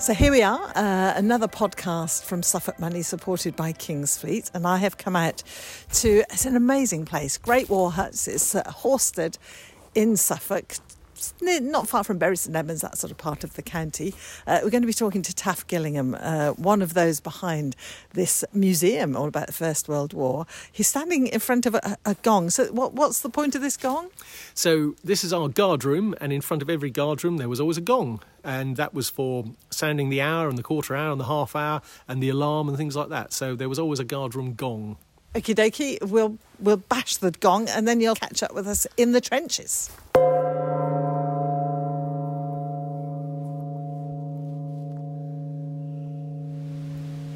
So here we are, uh, another podcast from Suffolk Money supported by Kingsfleet. And I have come out to, it's an amazing place, Great War Huts. It's uh, Hawstead in Suffolk, not far from Bury St Edmunds, that sort of part of the county. Uh, we're going to be talking to Taff Gillingham, uh, one of those behind this museum all about the First World War. He's standing in front of a, a gong. So, what, what's the point of this gong? So, this is our guard room, and in front of every guard room there was always a gong, and that was for sounding the hour and the quarter hour and the half hour and the alarm and things like that. So, there was always a guard room gong. Okie dokie, we'll, we'll bash the gong and then you'll catch up with us in the trenches.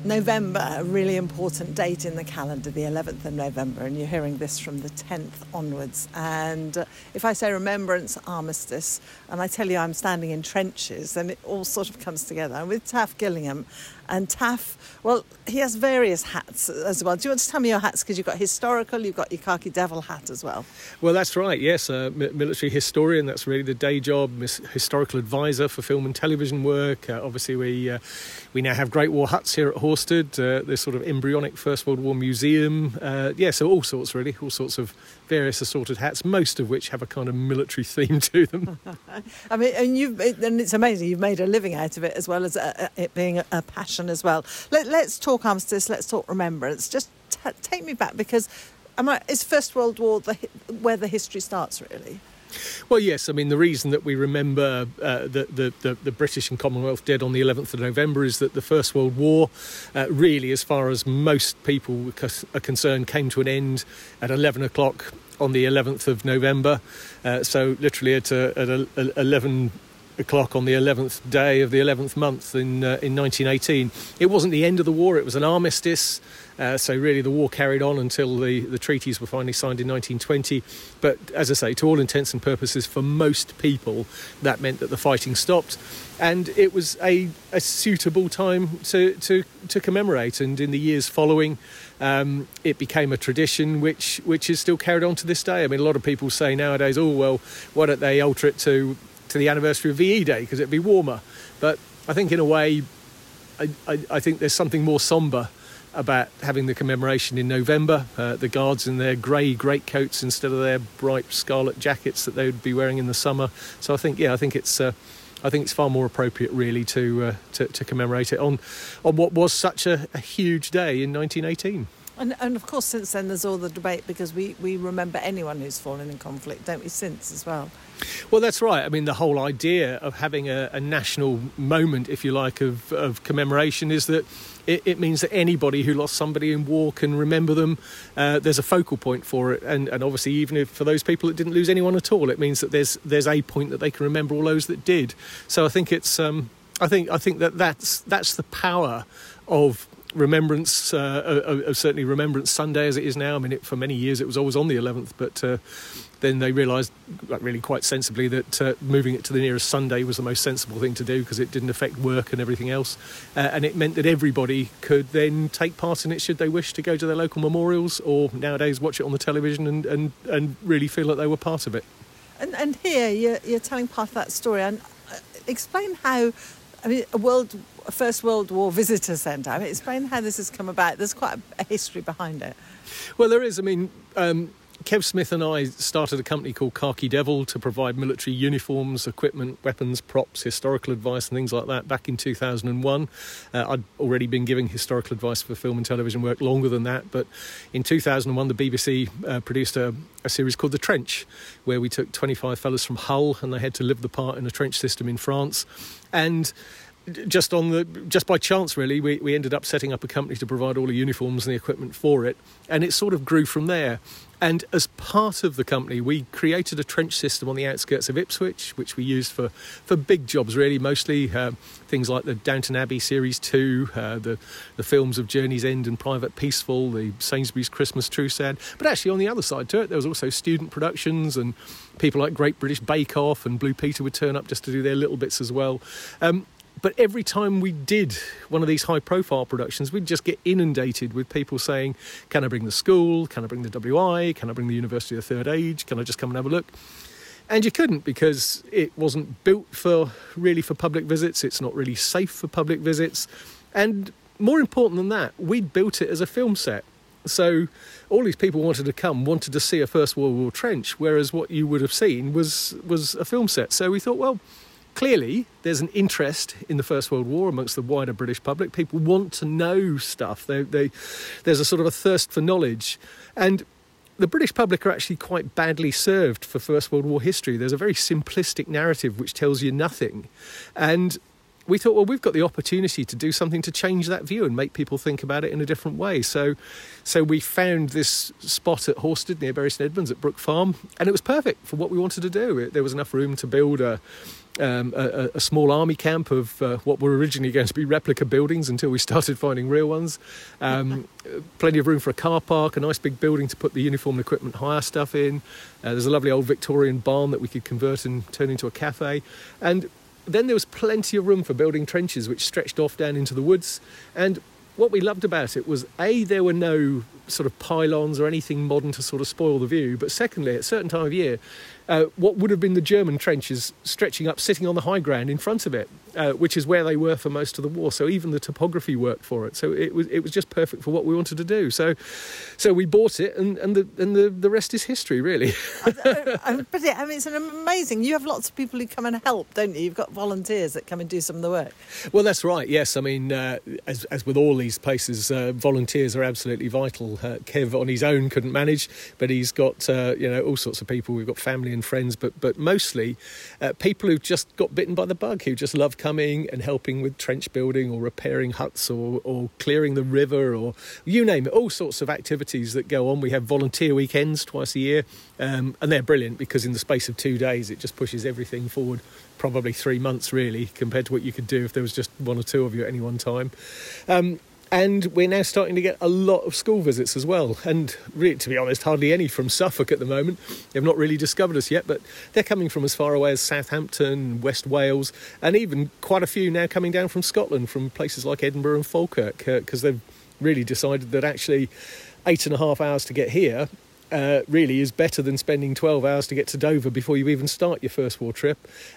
November, a really important date in the calendar, the 11th of November, and you're hearing this from the 10th onwards. And uh, if I say Remembrance Armistice, and I tell you I'm standing in trenches, then it all sort of comes together. I'm with Taff Gillingham, and Taff, well, he has various hats as well. Do you want to tell me your hats? Because you've got historical, you've got your khaki devil hat as well. Well, that's right, yes. Uh, military historian, that's really the day job. Historical advisor for film and television work. Uh, obviously, we, uh, we now have Great War huts here at Hawstead, uh, this sort of embryonic First World War museum. Uh, yeah, so all sorts, really, all sorts of various assorted hats, most of which have a kind of military theme to them. I mean, and you've and it's amazing you've made a living out of it as well as a, a, it being a, a, passion as well. Let, us talk armistice. Let's talk remembrance. Just t- take me back because am I, is First World War the, where the history starts really? Well, yes. I mean, the reason that we remember uh, the, the, the, the, British and Commonwealth dead on the 11th of November is that the First World War, uh, really, as far as most people are concerned, came to an end at 11 o'clock on the 11th of November. Uh, so, literally at, uh, at 11 o'clock on the 11th day of the 11th month in, uh, in 1918. It wasn't the end of the war, it was an armistice. Uh, so really, the war carried on until the, the treaties were finally signed in 1920. But as I say, to all intents and purposes, for most people, that meant that the fighting stopped, and it was a, a suitable time to, to, to commemorate. And in the years following, um, it became a tradition which which is still carried on to this day. I mean, a lot of people say nowadays, "Oh well, why don't they alter it to to the anniversary of VE Day because it'd be warmer?" But I think in a way, I, I, I think there's something more sombre about having the commemoration in November. Uh, the guards in their grey greatcoats instead of their bright scarlet jackets that they would be wearing in the summer. So I think, yeah, I think it's. Uh, I think it's far more appropriate, really, to, uh, to, to commemorate it on on what was such a, a huge day in 1918. And, and, of course, since then, there's all the debate because we, we remember anyone who's fallen in conflict, don't we, since as well? Well, that's right. I mean, the whole idea of having a, a national moment, if you like, of, of commemoration is that it, it, means that anybody who lost somebody in war can remember them. Uh, there's a focal point for it, and, and obviously, even if for those people that didn't lose anyone at all, it means that there's there's a point that they can remember all those that did. So I think it's um, I think I think that that's that's the power of remembrance, uh, certainly Remembrance Sunday as it is now. I mean, it, for many years it was always on the 11th, but uh, then they realised, like, really quite sensibly, that uh, moving it to the nearest Sunday was the most sensible thing to do because it didn't affect work and everything else. Uh, and it meant that everybody could then take part in it should they wish to go to their local memorials or nowadays watch it on the television and, and, and really feel that they were part of it. And, and here you're, you're telling part of that story. And uh, explain how I mean, a world, a First World War visitor centre. I mean, explain how this has come about. There's quite a, history behind it. Well, there is. I mean, um, Kev Smith and I started a company called Khaki Devil to provide military uniforms, equipment, weapons, props, historical advice, and things like that back in 2001. Uh, I'd already been giving historical advice for film and television work longer than that, but in 2001, the BBC uh, produced a, a, series called The Trench, where we took 25 fellas from Hull and they had to live the part in a trench system in France. And just on the just by chance really we, we ended up setting up a company to provide all the uniforms and the equipment for it and it sort of grew from there and as part of the company, we created a trench system on the outskirts of Ipswich, which we used for, for big jobs, really, mostly uh, things like the Downton Abbey Series 2, uh, the, the films of Journey's End and Private Peaceful, the Sainsbury's Christmas Truce. But actually, on the other side to it, there was also student productions, and people like Great British Bake Off and Blue Peter would turn up just to do their little bits as well. Um, but every time we did one of these high profile productions, we'd just get inundated with people saying, Can I bring the school? Can I bring the WI? Can I bring the University of the Third Age? Can I just come and have a look? and you couldn't because it wasn't built for really for public visits. It's not really safe for public visits, and more important than that, we'd built it as a film set. So all these people wanted to come, wanted to see a First World War trench, whereas what you would have seen was was a film set. So we thought, well, clearly there's an interest in the First World War amongst the wider British public. People want to know stuff. They, they, there's a sort of a thirst for knowledge, and the British public are actually quite badly served for First World War history. There's a very simplistic narrative which tells you nothing, and we thought, well, we've got the opportunity to do something to change that view and make people think about it in a different way. So, so we found this spot at Hawstead near Bury St Edmunds at Brook Farm, and it was perfect for what we wanted to do. There was enough room to build a um, a, a, small army camp of uh, what were originally going to be replica buildings until we started finding real ones. Um, plenty of room for a car park, a nice big building to put the uniform and equipment hire stuff in. Uh, there's a lovely old Victorian barn that we could convert and turn into a cafe. And then there was plenty of room for building trenches which stretched off down into the woods. And what we loved about it was A, there were no sort of pylons or anything modern to sort of spoil the view, but secondly, at a certain time of year, uh, what would have been the German trenches stretching up, sitting on the high ground in front of it, uh, which is where they were for most of the war. So even the topography worked for it. So it was it was just perfect for what we wanted to do. So so we bought it, and and the and the, the rest is history, really. but I mean, it's an amazing. You have lots of people who come and help, don't you? You've got volunteers that come and do some of the work. Well, that's right. Yes, I mean, uh, as as with all these places, uh, volunteers are absolutely vital. Uh, Kev on his own couldn't manage, but he's got uh, you know all sorts of people. We've got family and friends, but but mostly uh, people who've just got bitten by the bug, who just love coming and helping with trench building or repairing huts or, or clearing the river or you name it, all sorts of activities that go on. We have volunteer weekends twice a year, um, and they're brilliant because in the space of two days it just pushes everything forward probably three months really compared to what you could do if there was just one or two of you at any one time. Um, and we're now starting to get a lot of school visits as well. And really, to be honest, hardly any from Suffolk at the moment. They've not really discovered us yet, but they're coming from as far away as Southampton, West Wales, and even quite a few now coming down from Scotland, from places like Edinburgh and Falkirk, because uh, they've really decided that actually eight and a half hours to get here uh, really is better than spending 12 hours to get to Dover before you even start your first war trip.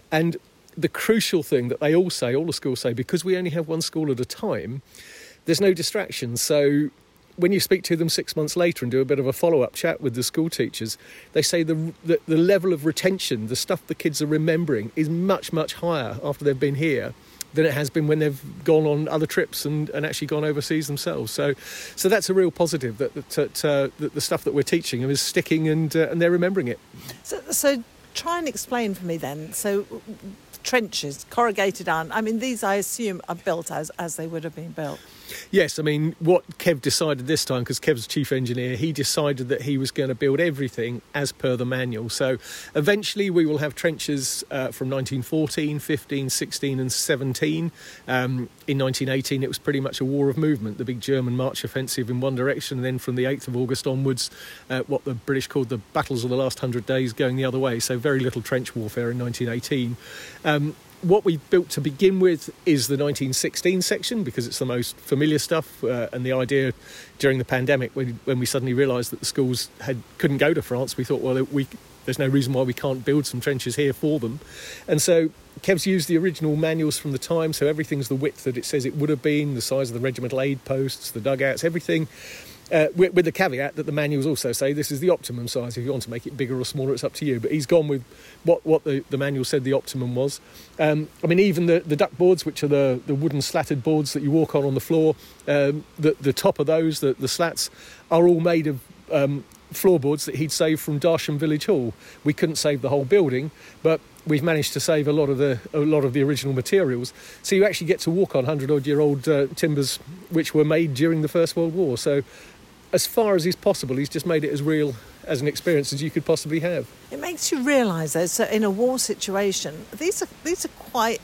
And the crucial thing that they all say, all the schools say, because we only have one school at a time, there's no distractions. So when you speak to them six months later and do a bit of a follow up chat with the school teachers, they say the, the, the level of retention, the stuff the kids are remembering, is much much higher after they've been here than it has been when they've gone on other trips and, and actually gone overseas themselves. So, so that's a real positive that, that, uh, that the stuff that we're teaching them is sticking and uh, and they're remembering it. So, so try and explain for me then. So trenches, corrugated iron. I mean, these I assume are built as as they would have been built. Yes, I mean, what Kev decided this time, because Kev's chief engineer, he decided that he was going to build everything as per the manual. So eventually we will have trenches uh, from 1914, 15, 16, and 17. Um, in 1918, it was pretty much a war of movement, the big German march offensive in one direction, and then from the 8th of August onwards, uh, what the British called the battles of the last hundred days going the other way. So very little trench warfare in 1918. Um, what we built to begin with is the 1916 section because it's the most familiar stuff. Uh, and the idea during the pandemic, when, when we suddenly realised that the schools had couldn't go to France, we thought, well, we, there's no reason why we can't build some trenches here for them. And so Kev's used the original manuals from the time, so everything's the width that it says it would have been, the size of the regimental aid posts, the dugouts, everything uh, with, with, the caveat that the manuals also say this is the optimum size. If you want to make it bigger or smaller, it's up to you. But he's gone with what, what the, the manual said the optimum was. Um, I mean, even the, the duck boards, which are the, the wooden slatted boards that you walk on on the floor, um, the, the top of those, the, the slats, are all made of um, floorboards that he'd saved from Darsham Village Hall. We couldn't save the whole building, but we've managed to save a lot of the a lot of the original materials. So you actually get to walk on hundred odd year old uh, timbers which were made during the First World War. So as far as is possible, he's just made it as real as an experience as you could possibly have. It makes you realise, that so in a war situation, these are these are quite.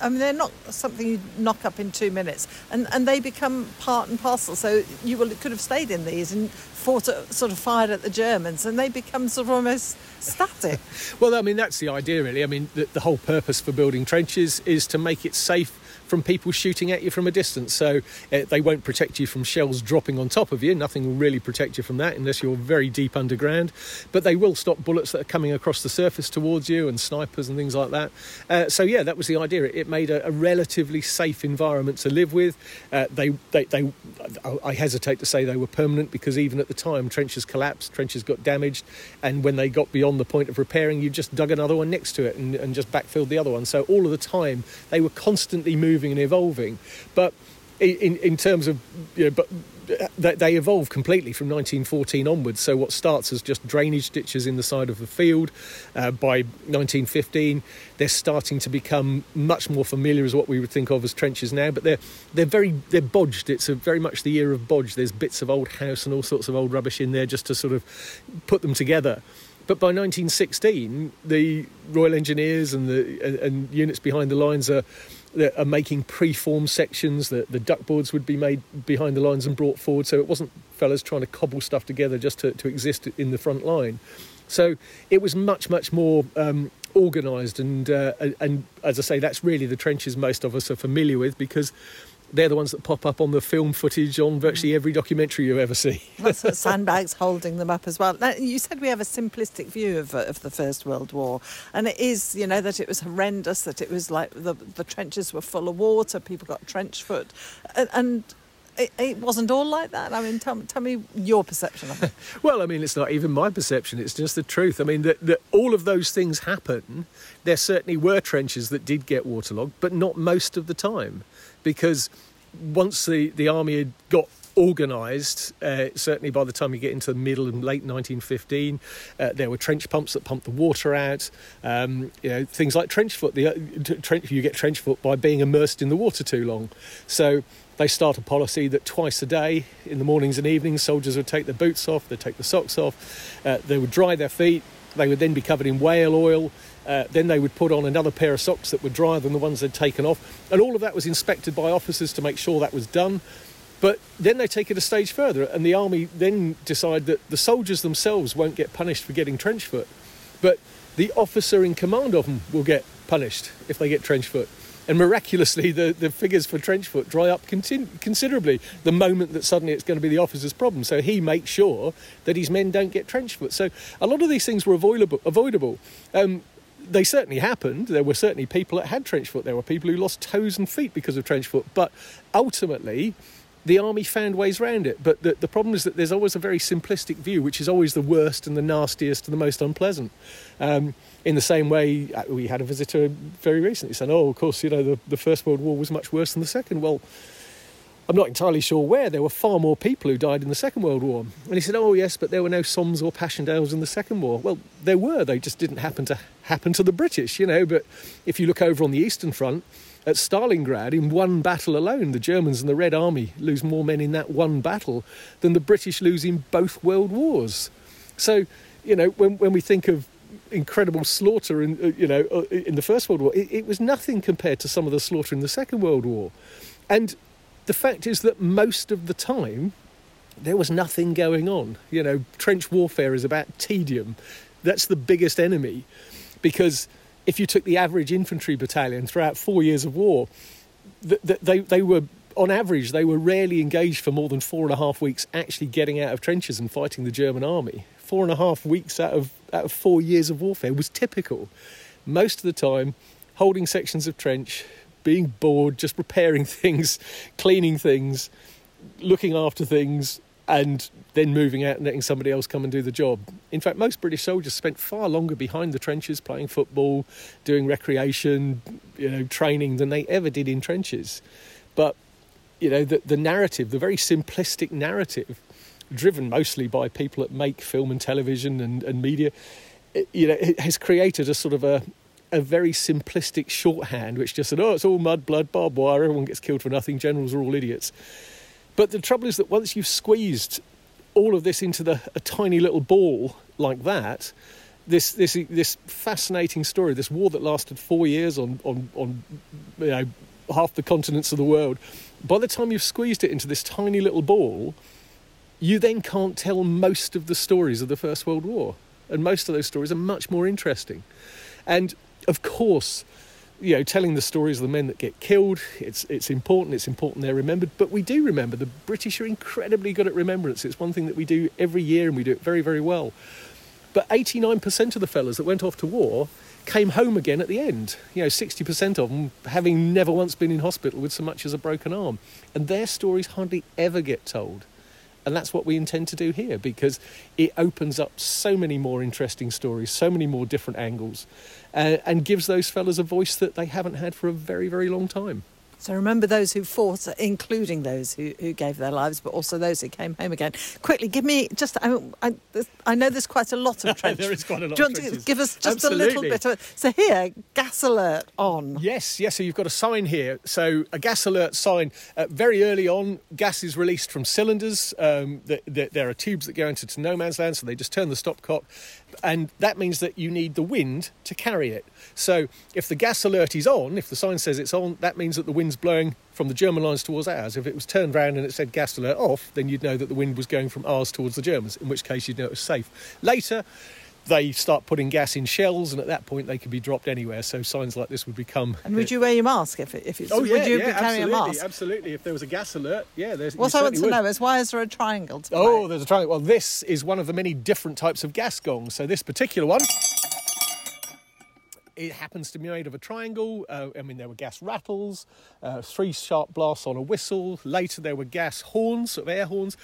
I mean, they're not something you knock up in two minutes, and, and they become part and parcel. So you will, could have stayed in these and fought, uh, sort of fired at the Germans, and they become sort of almost static. well, I mean, that's the idea, really. I mean, the, the whole purpose for building trenches is to make it safe from people shooting at you from a distance. So uh, they won't protect you from shells dropping on top of you. Nothing will really protect you from that unless you're very deep underground. But they will stop bullets that are coming across the surface towards you and snipers and things like that. Uh, so yeah, that was the idea. It, it made a, a, relatively safe environment to live with. Uh, they, they, they, I hesitate to say they were permanent because even at the time, trenches collapsed, trenches got damaged, and when they got beyond the point of repairing, you just dug another one next to it and, and just backfilled the other one. So all of the time, they were constantly moving and evolving. But in, in terms of, you know, but they evolve completely from 1914 onwards. So what starts as just drainage ditches in the side of the field, uh, by 1915 they're starting to become much more familiar as what we would think of as trenches now. But they're they're very they're bodged. It's a, very much the year of bodge. There's bits of old house and all sorts of old rubbish in there just to sort of put them together. But by 1916, the Royal Engineers and the and, and units behind the lines are are making pre-formed sections. that the duckboards would be made behind the lines and brought forward, so it wasn't fellas trying to cobble stuff together just to, to exist in the front line. So it was much, much more um, organised, and uh, and as I say, that's really the trenches most of us are familiar with because they're the ones that pop up on the film footage on virtually mm. every documentary you ever see. sandbags holding them up as well. Now, you said we have a simplistic view of, uh, of the First World War, and it is, you know, that it was horrendous, that it was like the, the trenches were full of water, people got trench foot, and, and it, it, wasn't all like that. I mean, tell, tell me your perception of it. well, I mean, it's not even my perception, it's just the truth. I mean, that all of those things happen. There certainly were trenches that did get waterlogged, but not most of the time because once the, the army had got organised. Uh, certainly, by the time you get into the middle and late 1915, uh, there were trench pumps that pumped the water out. Um, you know, things like trench foot. The, uh, trench, you get trench foot by being immersed in the water too long. So they start a policy that twice a day, in the mornings and evenings, soldiers would take their boots off, they'd take the socks off, uh, they would dry their feet. They would then be covered in whale oil. Uh, then they would put on another pair of socks that were drier than the ones they'd taken off. And all of that was inspected by officers to make sure that was done. But then they take it a stage further, and the army then decide that the soldiers themselves won't get punished for getting trench foot, but the officer in command of them will get punished if they get trench foot. And miraculously, the, the figures for trench foot dry up continu- considerably the moment that suddenly it's going to be the officer's problem. So he makes sure that his men don't get trench foot. So a lot of these things were avoidable. avoidable. Um, they certainly happened. There were certainly people that had trench foot. There were people who lost toes and feet because of trench foot. But ultimately, the army found ways around it. But the, the problem is that there's always a very simplistic view, which is always the worst and the nastiest and the most unpleasant. Um, in the same way, uh, we had a visitor very recently saying, "Oh, of course, you know the, the First World War was much worse than the Second. Well, I'm not entirely sure where. There were far more people who died in the Second World War. And he said, "Oh yes, but there were no Somme or Passchendaeles in the Second War." Well, there were. They just didn't happen to happen to the British, you know. But if you look over on the Eastern Front, at Stalingrad, in one battle alone, the Germans and the Red Army lose more men in that one battle than the British lose in both world wars. So, you know, when when we think of incredible slaughter in uh, you know uh, in the First World War, it, it was nothing compared to some of the slaughter in the Second World War, and the fact is that most of the time there was nothing going on. You know, trench warfare is about tedium. That's the biggest enemy because if you took the average infantry battalion throughout four years of war, they, they were, on average, they were rarely engaged for more than four and a half weeks actually getting out of trenches and fighting the German army. Four and a half weeks out of, out of four years of warfare was typical. Most of the time, holding sections of trench, being bored, just repairing things, cleaning things, looking after things, and then moving out and letting somebody else come and do the job. In fact, most British soldiers spent far longer behind the trenches playing football, doing recreation, you know, training than they ever did in trenches. But, you know, the, the narrative, the very simplistic narrative, driven mostly by people that make film and television and, and media, it, you know, it has created a sort of a, a very simplistic shorthand which just said, oh, it's all mud, blood, barbed wire, everyone gets killed for nothing, generals are all idiots. But the trouble is that once you've squeezed all of this into the, a tiny little ball like that, this this this fascinating story, this war that lasted four years on on on you know half the continents of the world. By the time you've squeezed it into this tiny little ball, you then can't tell most of the stories of the First World War, and most of those stories are much more interesting. And of course, you know, telling the stories of the men that get killed. It's it's important. It's important they're remembered. But we do remember. The British are incredibly good at remembrance. It's one thing that we do every year, and we do it very very well. But 89% of the fellas that went off to war came home again at the end. You know, 60% of them having never once been in hospital with so much as a broken arm. And their stories hardly ever get told. And that's what we intend to do here because it opens up so many more interesting stories, so many more different angles, uh, and gives those fellas a voice that they haven't had for a very, very long time. So remember those who fought, including those who, who gave their lives, but also those who came home again. Quickly, give me just. I, I, I know there's quite a lot of trenches. there is quite a lot. Do you want trenches. to give us just Absolutely. a little bit of? It? So here, gas alert on. Yes, yes. So you've got a sign here. So a gas alert sign. Uh, very early on, gas is released from cylinders. Um, th- th- there are tubes that go into to no man's land, so they just turn the stopcock, and that means that you need the wind to carry it. So if the gas alert is on, if the sign says it's on, that means that the wind's blowing from the German lines towards ours. If it was turned round and it said gas alert off, then you'd know that the wind was going from ours towards the Germans. In which case, you'd know it was safe. Later they start putting gas in shells, and at that point they could be dropped anywhere. So signs like this would become. And would you wear your mask if, it, if it's? Oh yeah, would you yeah, be carrying absolutely, a mask? absolutely. If there was a gas alert, yeah, there's. What I want to would. know is why is there a triangle? To Oh, there's a triangle. Well, this is one of the many different types of gas gongs. So this particular one. It happens to be made of a triangle. Uh, I mean, there were gas rattles, uh, three sharp blasts on a whistle. Later, there were gas horns, sort of air horns.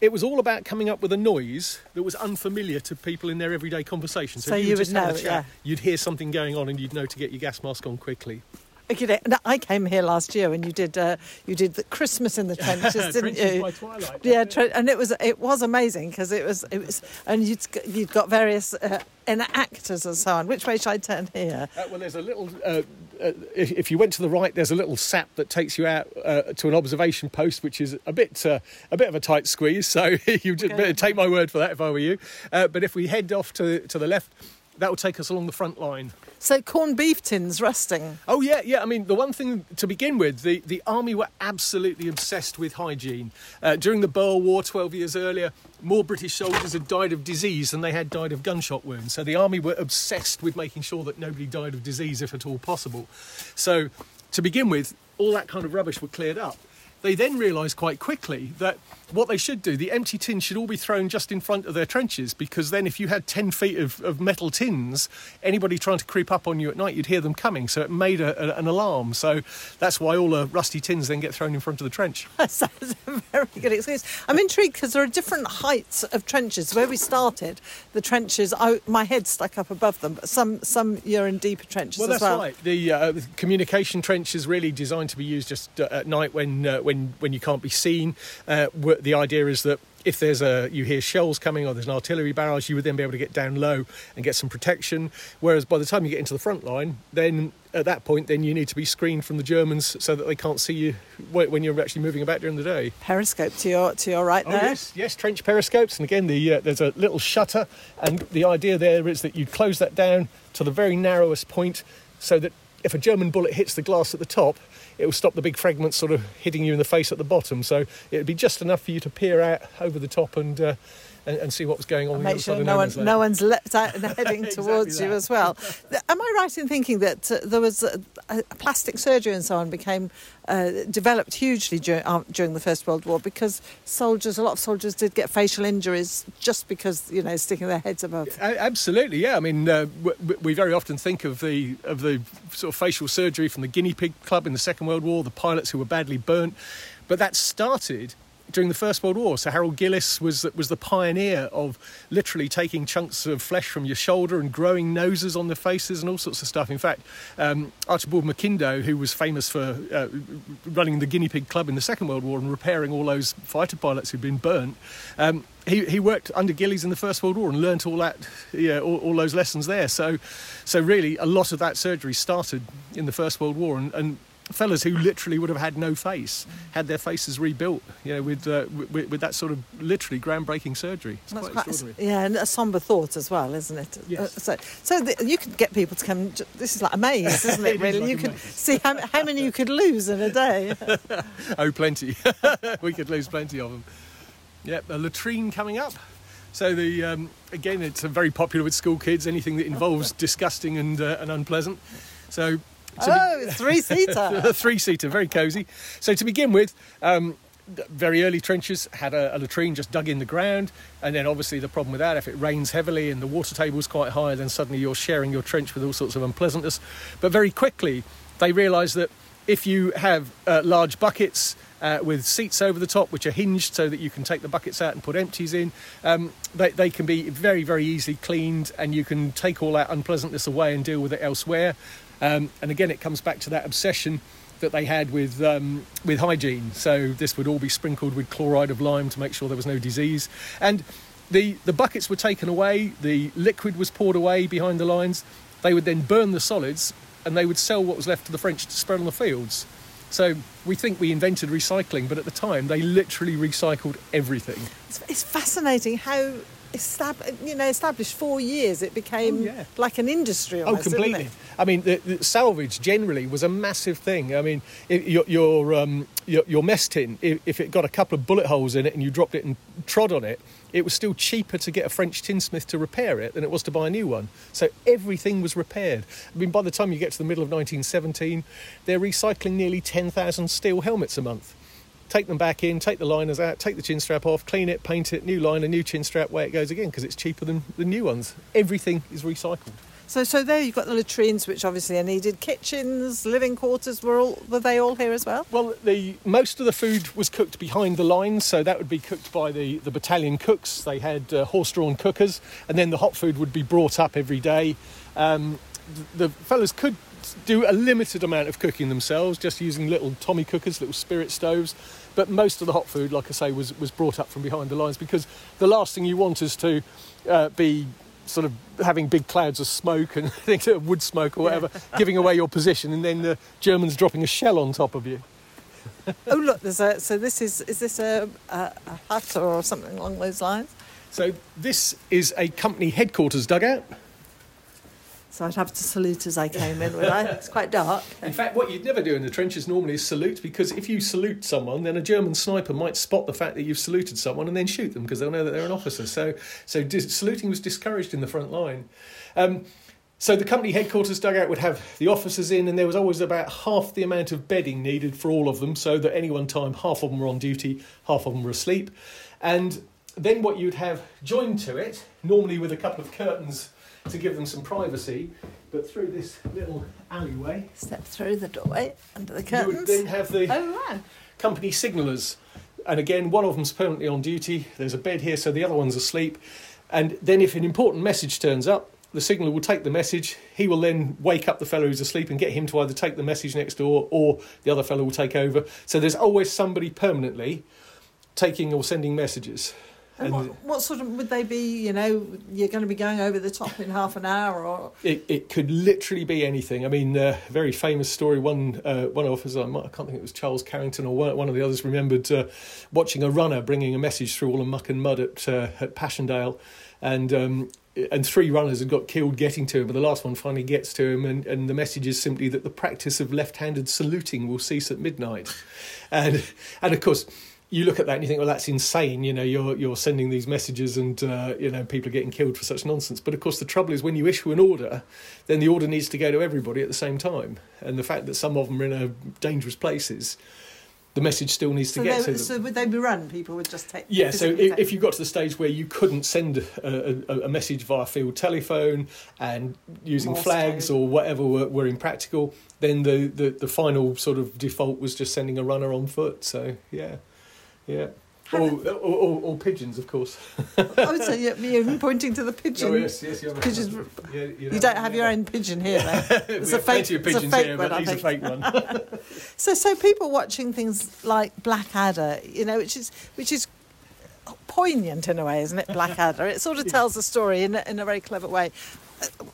It was all about coming up with a noise that was unfamiliar to people in their everyday conversation. So if you were would just having a know, chat, yeah. You'd hear something going on, and you'd know to get your gas mask on quickly. Okay, now, I came here last year and you did uh, you did the Christmas in the trenches, didn't you? by twilight. Yeah, tre- and it was it was amazing because it was it was and you'd you'd got various uh, enactors and so on. Which way should I turn here? Uh, well, there's a little. Uh, uh, if, if you went to the right, there's a little sap that takes you out uh, to an observation post, which is a bit uh, a bit of a tight squeeze. So you just Okay. better take my word for that if I were you. Uh, but if we head off to to the left, that will take us along the front line. So corned beef tins rusting. Oh yeah, yeah. I mean, the one thing to begin with, the, the army were absolutely obsessed with hygiene. Uh, during the Boer War, 12 years earlier, more British soldiers had died of disease than they had died of gunshot wounds. So the army were obsessed with making sure that nobody died of disease, if at all possible. So to begin with, all that kind of rubbish were cleared up. They then realised quite quickly that what they should do, the empty tins should all be thrown just in front of their trenches because then if you had 10 feet of, of metal tins, anybody trying to creep up on you at night, you'd hear them coming. So it made a, a- an alarm. So that's why all the rusty tins then get thrown in front of the trench. Sounds a very good excuse. I'm intrigued because there are different heights of trenches. Where we started, the trenches, I, my head stuck up above them, but some some you're in deeper trenches Well, as that's well. right. The uh, communication trench is really designed to be used just uh, at night when uh, when when you can't be seen. Uh, the idea is that if there's a you hear shells coming or there's an artillery barrage, you would then be able to get down low and get some protection. Whereas by the time you get into the front line, then at that point, then you need to be screened from the Germans so that they can't see you when you're actually moving about during the day. Periscope to your to your right Oh there. yes, yes, trench periscopes, and again, the uh, there's a little shutter, and the idea there is that you close that down to the very narrowest point, so that if a German bullet hits the glass at the top, it will stop the big fragments sort of hitting you in the face at the bottom. So it would be just enough for you to peer out over the top and. Uh, and, and see what was going on. the Make sure no, one, no one's leapt out and heading Exactly towards you as well. Am I right in thinking that uh, there was uh, uh, plastic surgery and so on became uh, developed hugely during, uh, during the First World War because soldiers, a lot of soldiers did get facial injuries just because you know sticking their heads above. A- Absolutely, yeah. I mean, uh, w- w- we very often think of the of the sort of facial surgery from the Guinea Pig Club in the Second World War, the pilots who were badly burnt, but that started during the First World War. So Harold Gillies was was the pioneer of literally taking chunks of flesh from your shoulder and growing noses on the faces and all sorts of stuff. In fact, um, Archibald McIndoe, who was famous for uh, running the Guinea Pig Club in the Second World War and repairing all those fighter pilots who'd been burnt. Um, he, he worked under Gillies in the First World War and learnt all that, yeah, all, all those lessons there. So, so really, a lot of that surgery started in the First World War, and, and fellas who literally would have had no face had their faces rebuilt, you know, with, uh, with, with that sort of literally groundbreaking surgery. It's quite quite, extraordinary. yeah, and a somber thought as well, isn't it? Yes. Uh, so, so the, you could get people to come. This is like a maze, isn't It it? really, like you could maze. see how, how many you could lose in a day. Oh, plenty. we could lose plenty of them. Yep, a latrine coming up. So the um, again, it's very popular with school kids. Anything that involves disgusting and uh, and unpleasant. So oh, three seater. a three seater, very cosy. So to begin with, um, very early trenches had a, a, latrine just dug in the ground, and then obviously the problem with that, if it rains heavily and the water table is quite high, then suddenly you're sharing your trench with all sorts of unpleasantness. But very quickly, they realised that if you have uh, large buckets uh, with seats over the top, which are hinged so that you can take the buckets out and put empties in. Um, they, they, can be very, very easily cleaned, and you can take all that unpleasantness away and deal with it elsewhere. Um, and again, it comes back to that obsession that they had with um, with hygiene. So this would all be sprinkled with chloride of lime to make sure there was no disease. And the the buckets were taken away. The liquid was poured away behind the lines. They would then burn the solids, and they would sell what was left to the French to spread on the fields. So we think we invented recycling, but at the time they literally recycled everything. It's, it's fascinating how estab- you know, established four years, it became oh, yeah. like an industry. Oh, almost, oh, completely. I mean, the, the salvage generally was a massive thing. I mean, it, your your, um, your, your mess tin, if, if, it got a couple of bullet holes in it and you dropped it and trod on it, it was still cheaper to get a French tinsmith to repair it than it was to buy a new one. So everything was repaired. I mean, by the time you get to the middle of 1917, they're recycling nearly 10,000 steel helmets a month take them back in, take the liners out, take the chin strap off, clean it, paint it, new liner, new chin strap, way it goes again because it's cheaper than the new ones. Everything is recycled. So, so there you've got the latrines, which obviously are needed. Kitchens, living quarters, were all were they all here as well? Well, the most of the food was cooked behind the lines, so that would be cooked by the, the battalion cooks. They had uh, horse-drawn cookers, and then the hot food would be brought up every day. Um, the, the fellas could do a limited amount of cooking themselves, just using little Tommy cookers, little spirit stoves. But most of the hot food, like I say, was, was brought up from behind the lines because the last thing you want is to uh, be sort of having big clouds of smoke and things of wood smoke or whatever, yeah. giving away your position, and then the Germans dropping a shell on top of you. oh look, there's a. So this is is this a, a, a hut or something along those lines? So this is a company headquarters dugout. So I'd have to salute as I came in, would I? It's quite dark. In fact, what you'd never do in the trenches normally is salute because if you salute someone, then a German sniper might spot the fact that you've saluted someone and then shoot them because they'll know that they're an officer. So, so dis- saluting was discouraged in the front line. Um, so the company headquarters dugout would have the officers in, and there was always about half the amount of bedding needed for all of them, so that any one time half of them were on duty, half of them were asleep. And then what you'd have joined to it, normally with a couple of curtains to give them some privacy. But through this little alleyway, step through the doorway under the curtains. You would then have the oh, wow. company signallers, and again, one of them's permanently on duty. There's a bed here, so the other one's asleep. And then, if an important message turns up, the signaller will take the message. He will then wake up the fellow who's asleep and get him to either take the message next door or the other fellow will take over. So there's always somebody permanently taking or sending messages. And, what, what, sort of would they be? You know, you're going to be going over the top in half an hour, or it, it could literally be anything. I mean, uh, very famous story. One uh, one officer, I can't think it was Charles Carrington or one, one of the others, remembered uh, watching a runner bringing a message through all the muck and mud at uh, at Passchendaele, and. Um, and three runners had got killed getting to him, but the last one finally gets to him, and, and the message is simply that the practice of left-handed saluting will cease at midnight, and and of course you look at that and you think, well, that's insane. You know, you're you're sending these messages, and uh, you know, people are getting killed for such nonsense. But of course, the trouble is when you issue an order, then the order needs to go to everybody at the same time. And the fact that some of them are in a dangerous places, the message still needs so to get they, to them. So would they be run? People would just take. Yeah. So if, if, you got to the stage where you couldn't send a, a, a message via field telephone and using Morse flags code. or whatever were, were impractical, then the, the the final sort of default was just sending a runner on foot. So yeah. Yeah. Or, or, or, or, pigeons, of course. I would say yeah, you're pointing to the pigeon. Oh, yes, yes, you, pigeons. Yeah, you, you don't have your own pigeon here, though. It's a fake, it's a fake here, one, but he's a fake one. so, so people watching things like Blackadder, you know, which is which is poignant in a way, isn't it? Blackadder. It sort of tells the story in a, in a very clever way.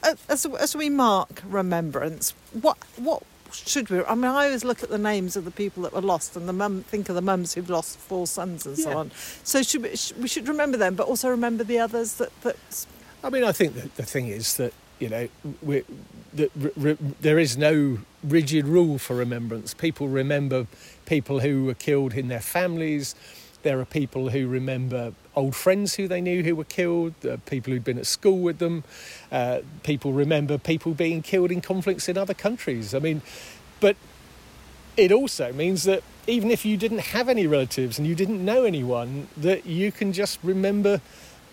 Uh, as, as we mark remembrance, what what should we? I mean, I always look at the names of the people that were lost, and the mum think of the mums who've lost four sons and yeah. so on. So should we, we should remember them, but also remember the others that. that... I mean, I think that the thing is that you know we, that re, there is no rigid rule for remembrance. People remember people who were killed in their families There are people who remember old friends who they knew who were killed, uh, people who'd been at school with them. Uh, people remember people being killed in conflicts in other countries. I mean, but it also means that even if you didn't have any relatives and you didn't know anyone, that you can just remember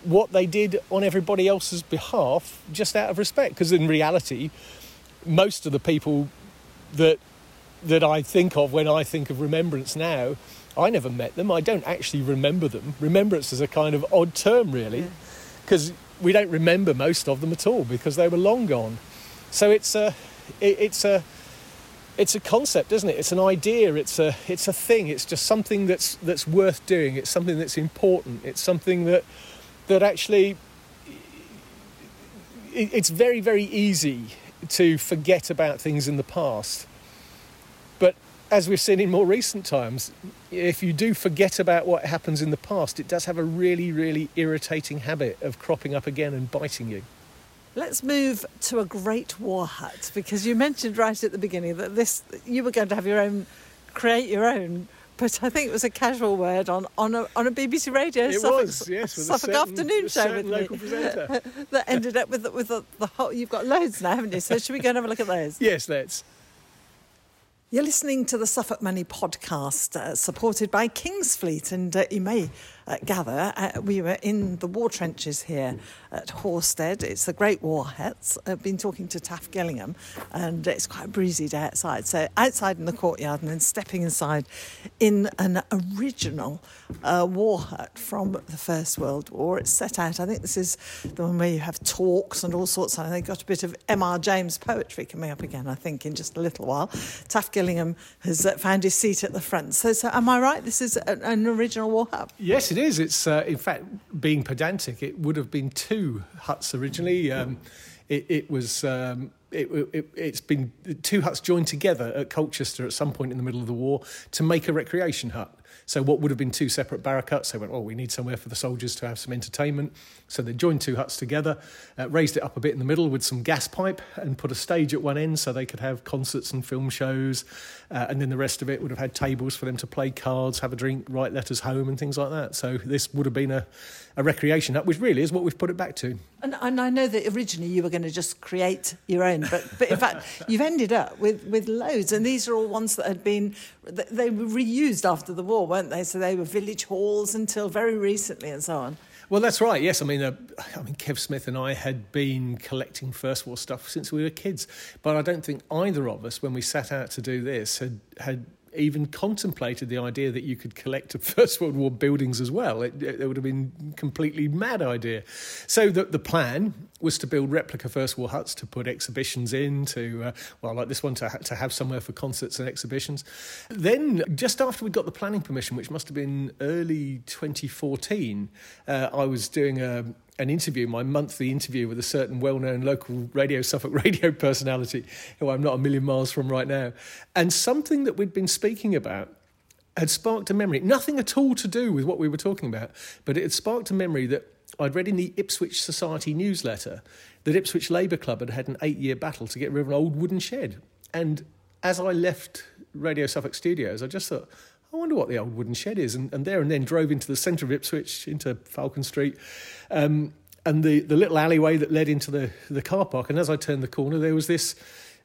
what they did on everybody else's behalf just out of respect. Because in reality, most of the people that that I think of when I think of remembrance now, I never met them. I don't actually remember them. Remembrance is a kind of odd term, really, because yeah. we don't remember most of them at all because they were long gone. So it's a, it, it's a, it's a concept, isn't it? It's an idea. It's a, it's a thing. It's just something that's that's worth doing. It's something that's important. It's something that, that actually, it, it's very very easy to forget about things in the past as we've seen in more recent times, if you do forget about what happens in the past, it does have a really, really irritating habit of cropping up again and biting you. Let's move to a great war hut because you mentioned right at the beginning that this you were going to have your own, create your own. But I think it was a casual word on, on, a, on a BBC radio it Suffolk, was, yes, with Suffolk a certain, afternoon show with local presenter that ended up with the, with the, the whole. You've got loads now, haven't you? So should we go and have a look at those? Yes, let's. You're listening to the Suffolk Money podcast, uh, supported by Kingsfleet, and uh, uh, gather uh, we were in the war trenches here at Hawstead. It's the Great War Huts. I've been talking to Taff Gillingham, and it's quite a breezy day outside. So outside in the courtyard, and then stepping inside in an original uh, war hut from the First World War. It's set out. I think this is the one where you have talks and all sorts. And they've got a bit of M.R. James poetry coming up again. I think in just a little while. Taff Gillingham has uh, found his seat at the front. So, so am I right? This is an, an original war hut. Yes, it is. It's uh, in fact being pedantic. It would have been two huts originally. Um, it, it, was. Um, it, has it, been two huts joined together at Colchester at some point in the middle of the war to make a recreation hut. So what would have been two separate barrack huts, they went, oh, we need somewhere for the soldiers to have some entertainment. So they joined two huts together, uh, raised it up a bit in the middle with some gas pipe and put a stage at one end so they could have concerts and film shows. Uh, and then the rest of it would have had tables for them to play cards, have a drink, write letters home and things like that. So this would have been a, a recreation hut, which really is what we've put it back to. And, and I know that originally you were going to just create your own, but, but in fact, you've ended up with, with loads. And these are all ones that had been, they were reused after the war, weren't they? So they were village halls until very recently and so on. Well, that's right. Yes, I mean, uh, I mean, Kev Smith and I had been collecting First War stuff since we were kids, but I don't think either of us, when we sat out to do this, had had even contemplated the idea that you could collect First World War buildings as well. It, it would have been a completely mad idea. So the, the plan was to build replica First War huts to put exhibitions in, to, uh, well, like this one, to, ha- to have somewhere for concerts and exhibitions. Then, just after we got the planning permission, which must have been early 2014, uh, I was doing a, an interview, my monthly interview with a certain well known local radio, Suffolk radio personality, who I'm not a million miles from right now. And something that we'd been speaking about had sparked a memory, nothing at all to do with what we were talking about, but it had sparked a memory that I'd read in the Ipswich Society newsletter that Ipswich Labour Club had had an eight year battle to get rid of an old wooden shed. And as I left Radio Suffolk Studios, I just thought, I wonder what the old wooden shed is. And, and there and then drove into the centre of Ipswich, into Falcon Street, um, and the, the little alleyway that led into the, the car park. And as I turned the corner, there was this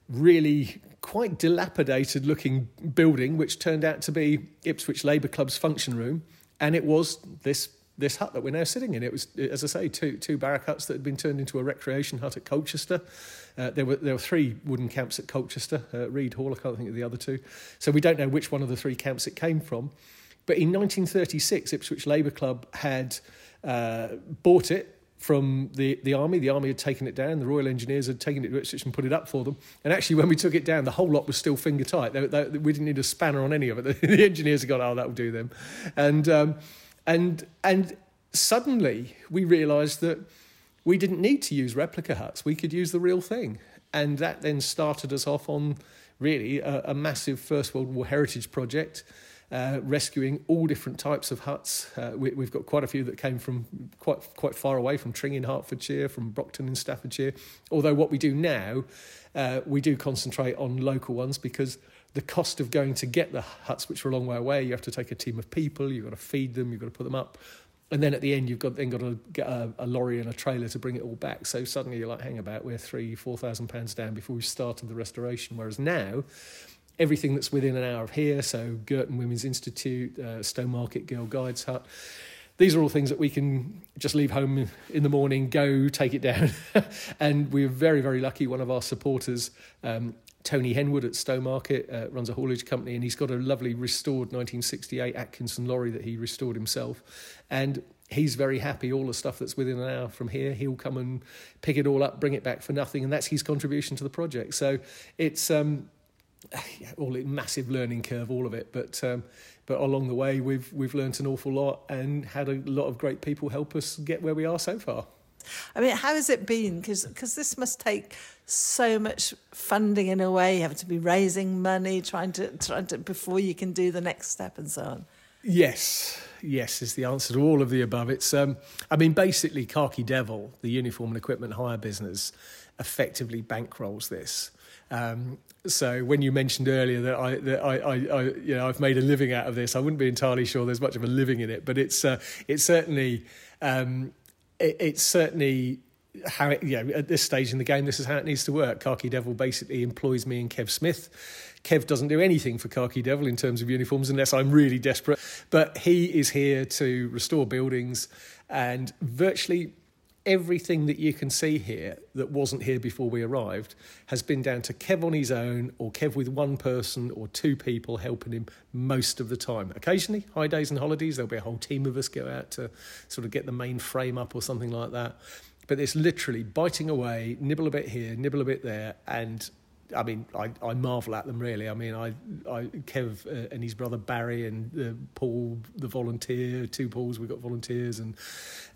really quite dilapidated looking building, which turned out to be Ipswich Labour Club's function room. And it was this this hut that we're now sitting in. It was, as I say, two two barrack huts that had been turned into a recreation hut at Colchester. Uh, there were there were three wooden camps at Colchester, uh, Reed Hall. I can't think of the other two. So we don't know which one of the three camps it came from. But in 1936, Ipswich Labour Club had uh, bought it from the, the army. The army had taken it down. The Royal Engineers had taken it to Ipswich and put it up for them. And actually, when we took it down, the whole lot was still finger tight. They, they, we didn't need a spanner on any of it. The, the engineers had gone, "Oh, that will do them," and um, and and suddenly we realised that we didn't need to use replica huts. We could use the real thing. And that then started us off on really a, a massive First World War heritage project. Uh, rescuing all different types of huts. Uh, we, have got quite a few that came from quite quite far away, from Tring in Hertfordshire, from Brocton in Staffordshire. Although what we do now, uh, we do concentrate on local ones because the cost of going to get the huts, which are a long way away, you have to take a team of people, you've got to feed them, you've got to put them up. And then at the end, you've got then got to get a, a lorry and a trailer to bring it all back. So suddenly you're like, hang about, we're three, four thousand pounds down before we started the restoration. Whereas now, everything that's within an hour of here, so Girton Women's Institute, uh, Stowmarket Girl Guides Hut, these are all things that we can just leave home in the morning, go take it down. and we're very, very lucky. One of our supporters, um, Tony Henwood at Stowmarket, uh, runs a haulage company, and he's got a lovely restored 1968 Atkinson lorry that he restored himself. And he's very happy. All the stuff that's within an hour from here, he'll come and pick it all up, bring it back for nothing, and that's his contribution to the project. So it's. Um, all a massive learning curve, all of it. But um, but along the way, we've we've learnt an awful lot and had a lot of great people help us get where we are so far. I mean, how has it been? Because this must take so much funding in a way. You have to be raising money, trying to trying to before you can do the next step and so on. Yes, yes is the answer to all of the above. It's um, I mean, basically, Khaki Devil, the uniform and equipment hire business, effectively bankrolls this. Um, so when you mentioned earlier that I that I, I, I, you know I've made a living out of this, I wouldn't be entirely sure there's much of a living in it, but it's uh, it's certainly um, it, it's certainly how it, you know, at this stage in the game, this is how it needs to work. Khaki Devil basically employs me and Kev Smith. Kev doesn't do anything for Khaki Devil in terms of uniforms unless I'm really desperate, but he is here to restore buildings and virtually everything that you can see here that wasn't here before we arrived has been down to Kev on his own or Kev with one person or two people helping him most of the time. Occasionally, high days and holidays, there'll be a whole team of us go out to sort of get the main frame up or something like that. But it's literally biting away, nibble a bit here, nibble a bit there, and I mean, I, I marvel at them really. I mean, I, I Kev uh, and his brother Barry and uh, Paul, the volunteer, two Pauls, we've got volunteers, and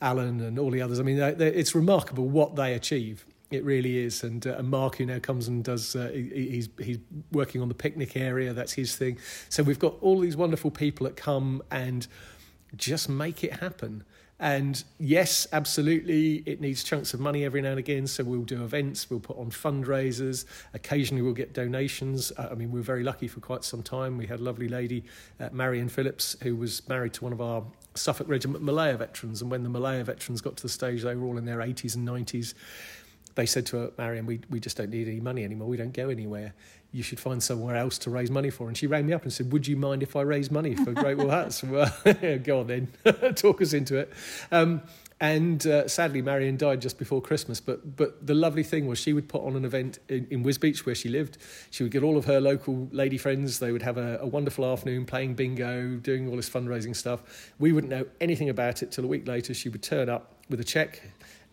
Alan and all the others. I mean, they, they, it's remarkable what they achieve. It really is. And, uh, and Mark, who now comes and does, uh, he, he's, he's working on the picnic area, that's his thing. So we've got all these wonderful people that come and just make it happen. And yes, absolutely, it needs chunks of money every now and again. So we'll do events, we'll put on fundraisers. Occasionally, we'll get donations. Uh, I mean, we are very lucky for quite some time. We had a lovely lady, uh, Marion Phillips, who was married to one of our Suffolk Regiment Malaya veterans. And when the Malaya veterans got to the stage, they were all in their 80s and 90s they said to her, Marion, we, we just don't need any money anymore. We don't go anywhere. You should find somewhere else to raise money for. And she rang me up and said, Would you mind if I raise money for Great War Huts? well, go on then, talk us into it. Um, and uh, sadly, Marion died just before Christmas. But but the lovely thing was she would put on an event in, in Wisbech where she lived. She would get all of her local lady friends. They would have a, a, wonderful afternoon playing bingo, doing all this fundraising stuff. We wouldn't know anything about it till a week later. She would turn up with a check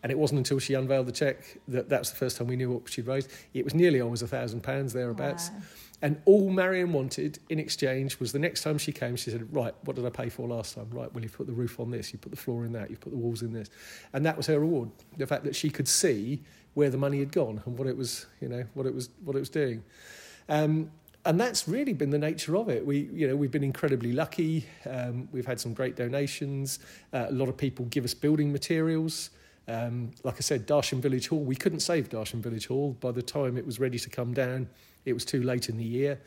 and it wasn't until she unveiled the cheque that that's the first time we knew what she'd raised. It was nearly always a thousand pounds thereabouts. Wow. And all Marion wanted in exchange was the next time she came, she said, Right, what did I pay for last time? Right, well, you put the roof on this, you put the floor in that, you put the walls in this. And that was her reward. The fact that she could see where the money had gone and what it was, you know, what it was, what it was doing. Um, and that's really been the nature of it. We, you know, we've been incredibly lucky. Um, we've had some great donations. Uh, a lot of people give us building materials. Um, like I said, Darsham Village Hall, we couldn't save Darsham Village Hall. By the time it was ready to come down, it was too late in the year.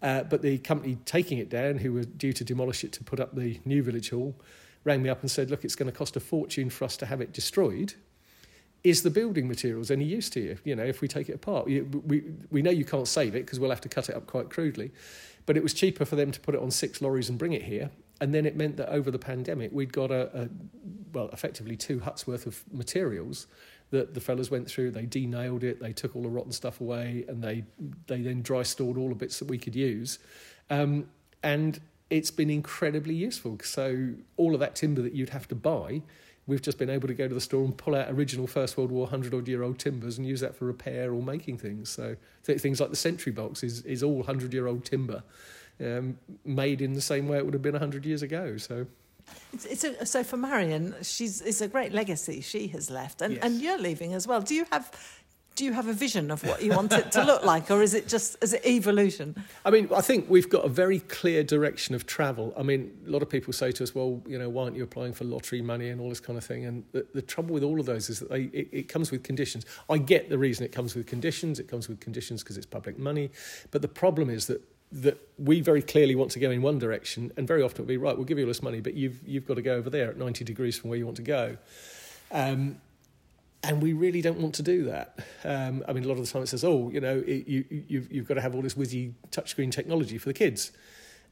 Uh, but the company taking it down, who were due to demolish it to put up the new village hall, rang me up and said, Look, it's going to cost a fortune for us to have it destroyed. Is the building materials any use to you? You know, if we take it apart, we, we, we know you can't save it because we'll have to cut it up quite crudely. But it was cheaper for them to put it on six lorries and bring it here. And then it meant that over the pandemic, we'd got a, a well, effectively two huts worth of materials that the fellas went through. They denailed it, they took all the rotten stuff away, and they they then dry stored all the bits that we could use. Um, and it's been incredibly useful. So all of that timber that you'd have to buy, we've just been able to go to the store and pull out original First World War hundred odd year old timbers and use that for repair or making things. So things like the sentry box is is all hundred year old timber, um, made in the same way it would have been hundred years ago. So. It's, it's a, so for Marion, she's it's a great legacy she has left, and, yes. and you're leaving as well. Do you have do you have a vision of what you want it to look like, or is it just is it evolution? I mean, I think we've got a very clear direction of travel. I mean, a lot of people say to us, "Well, you know, why aren't you applying for lottery money and all this kind of thing?" And the, the trouble with all of those is that they, it, it comes with conditions. I get the reason it comes with conditions. It comes with conditions because it's public money, but the problem is that that we very clearly want to go in one direction, and very often it'll be right. We'll give you all this money, but you've you've got to go over there at ninety degrees from where you want to go. Um, and we really don't want to do that. Um, I mean, a lot of the time it says, "Oh, you know, it, you, you've, you've got to have all this whizzy touchscreen technology for the kids,"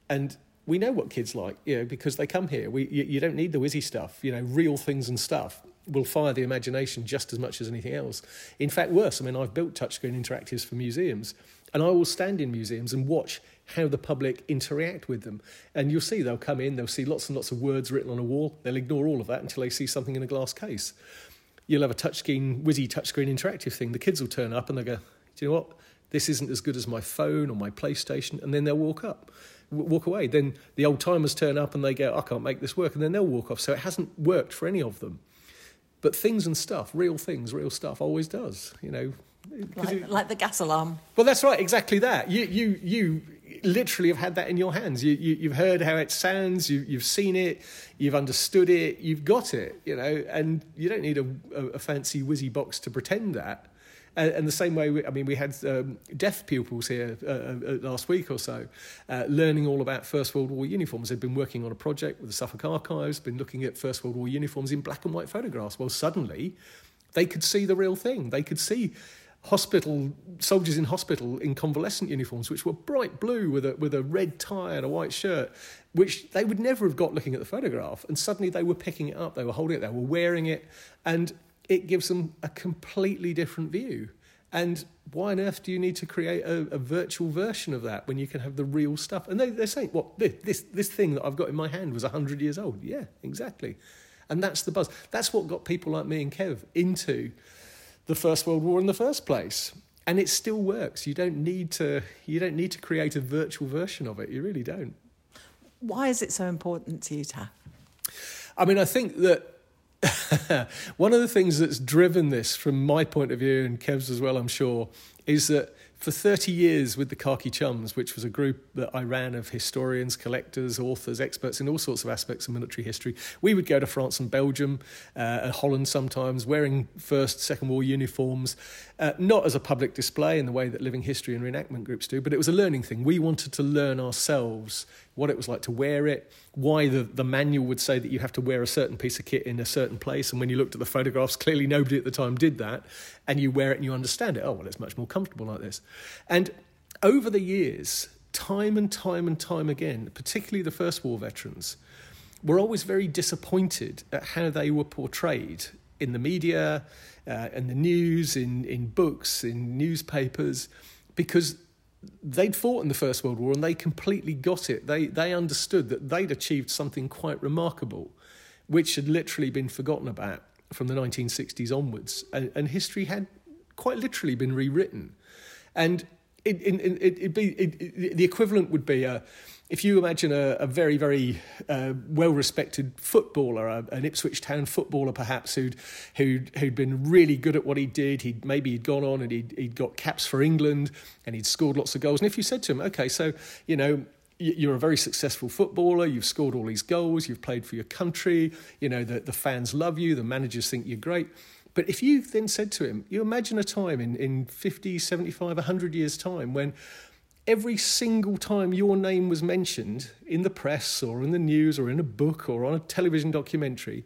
and we know what kids like, you know, because they come here. We, you, you don't need the whizzy stuff, you know, real things and stuff will fire the imagination just as much as anything else. In fact, worse. I mean, I've built touchscreen interactives for museums, and I will stand in museums and watch how the public interact with them. And you'll see they'll come in, they'll see lots and lots of words written on a wall. They'll ignore all of that until they see something in a glass case. You'll have a touchscreen, whizzy touchscreen interactive thing. The kids will turn up and they'll go, Do you know what? This isn't as good as my phone or my PlayStation. And then they'll walk up, walk away. Then the old timers turn up and they go, I can't make this work. And then they'll walk off. So it hasn't worked for any of them. But things and stuff, real things, real stuff, always does. You know, like, like, the gas alarm. Well, that's right, exactly that. You, you, you literally have had that in your hands. You, you, have heard how it sounds. You, you've seen it. You've understood it. You've got it. You know, and you don't need a, a, a fancy whizzy box to pretend that. And, and the same way, we, I mean, we had um, deaf pupils here uh, uh, last week or so, uh, learning all about First World War uniforms. They'd been working on a project with the Suffolk Archives, been looking at First World War uniforms in black and white photographs. Well, suddenly, they could see the real thing. They could see hospital soldiers in hospital in convalescent uniforms, which were bright blue with a with a red tie and a white shirt, which they would never have got looking at the photograph. And suddenly they were picking it up, they were holding it, they were wearing it, and it gives them a completely different view. And why on earth do you need to create a, a virtual version of that when you can have the real stuff? And they, they're saying, "What well, this this thing that I've got in my hand was hundred years old." Yeah, exactly. And that's the buzz. That's what got people like me and Kev into the First World War in the first place. And it still works. You don't need to you don't need to create a virtual version of it. You really don't. Why is it so important to you, Taff? I mean, I think that one of the things that's driven this from my point of view and Kev's as well, I'm sure, is that for 30 years with the Khaki Chums, which was a group that I ran of historians, collectors, authors, experts in all sorts of aspects of military history, we would go to France and Belgium uh, and Holland sometimes, wearing First, Second War uniforms, uh, not as a public display in the way that living history and reenactment groups do, but it was a learning thing. We wanted to learn ourselves what it was like to wear it, why the, the manual would say that you have to wear a certain piece of kit in a certain place. And when you looked at the photographs, clearly nobody at the time did that. And you wear it and you understand it. Oh, well, it's much more comfortable like this. And over the years, time and time and time again, particularly the First War veterans, were always very disappointed at how they were portrayed in the media, uh, in the news, in, in books, in newspapers, because they'd fought in the First World War and they completely got it. They, they understood that they'd achieved something quite remarkable, which had literally been forgotten about from the 1960s onwards. And, and history had quite literally been rewritten. And it, it, it, be, the equivalent would be a, if you imagine a, a very, very uh, well-respected footballer, a, an Ipswich Town footballer, perhaps who'd who'd who'd been really good at what he did. He'd maybe he'd gone on and he'd he'd got caps for England and he'd scored lots of goals. And if you said to him, okay, so you know you're a very successful footballer, you've scored all these goals, you've played for your country, you know, the, the fans love you, the managers think you're great. But if you then said to him, you imagine a time in, in 50, 75, 100 years' time when every single time your name was mentioned in the press or in the news or in a book or on a television documentary,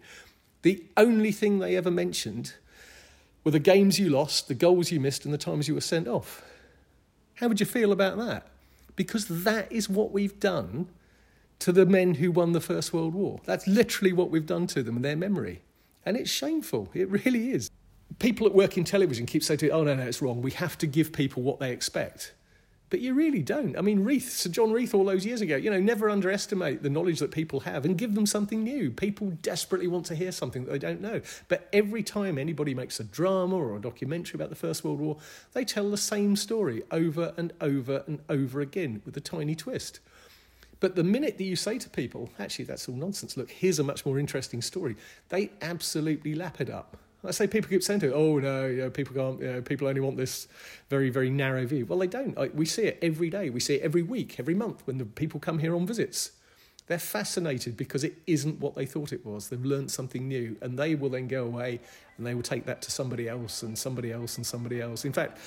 the only thing they ever mentioned were the games you lost, the goals you missed, and the times you were sent off. How would you feel about that? Because that is what we've done to the men who won the First World War. That's literally what we've done to them and their memory. And it's shameful. It really is. People that work in television keep saying to me, oh, no, no, it's wrong. We have to give people what they expect. But you really don't. I mean, Reith, Sir John Reith, all those years ago, you know, never underestimate the knowledge that people have and give them something new. People desperately want to hear something that they don't know. But every time anybody makes a drama or a documentary about the First World War, they tell the same story over and over and over again with a tiny twist. But the minute that you say to people, actually, that's all nonsense, look, here's a much more interesting story, they absolutely lap it up. I say people keep saying to it, oh no, you know, people can't, you know, people only want this very, very narrow view. Well, they don't. Like, we see it every day. We see it every week, every month when the people come here on visits. They're fascinated because it isn't what they thought it was. They've learned something new, and they will then go away and they will take that to somebody else and somebody else and somebody else. In fact,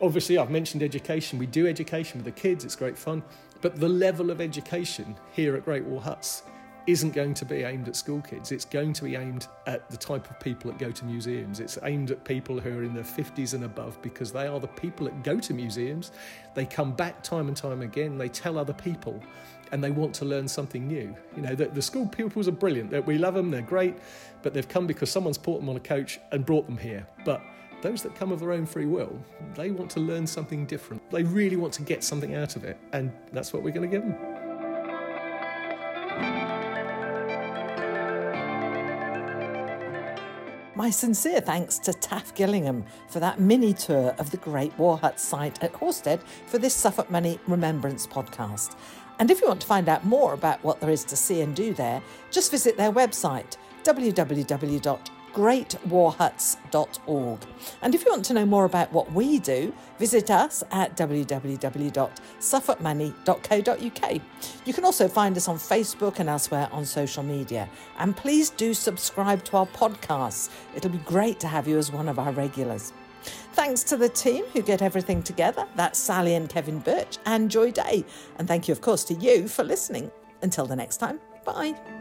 obviously, I've mentioned education. We do education with the kids, it's great fun. But the level of education here at Great War Huts isn't going to be aimed at school kids. It's going to be aimed at the type of people that go to museums. It's aimed at people who are in their 50s and above because they are the people that go to museums. They come back time and time again, they tell other people, and they want to learn something new. You know, the, the school pupils are brilliant. We love them, they're great, but they've come because someone's put them on a coach and brought them here. But those that come of their own free will, they want to learn something different. They really want to get something out of it, and that's what we're going to give them. My sincere thanks to Taff Gillingham for that mini tour of the Great War Hut site at Hawstead for this Suffolk Money Remembrance podcast. And if you want to find out more about what there is to see and do there, just visit their website www.greatwarhuts.org. And if you want to know more about what we do, visit us at www.suffolkmoney.co.uk. You can also find us on Facebook and elsewhere on social media. And please do subscribe to our podcasts. It'll be great to have you as one of our regulars. Thanks to the team who get everything together. That's Sally and Kevin Birch and Joy Day. And thank you, of course, to you for listening. Until the next time, bye.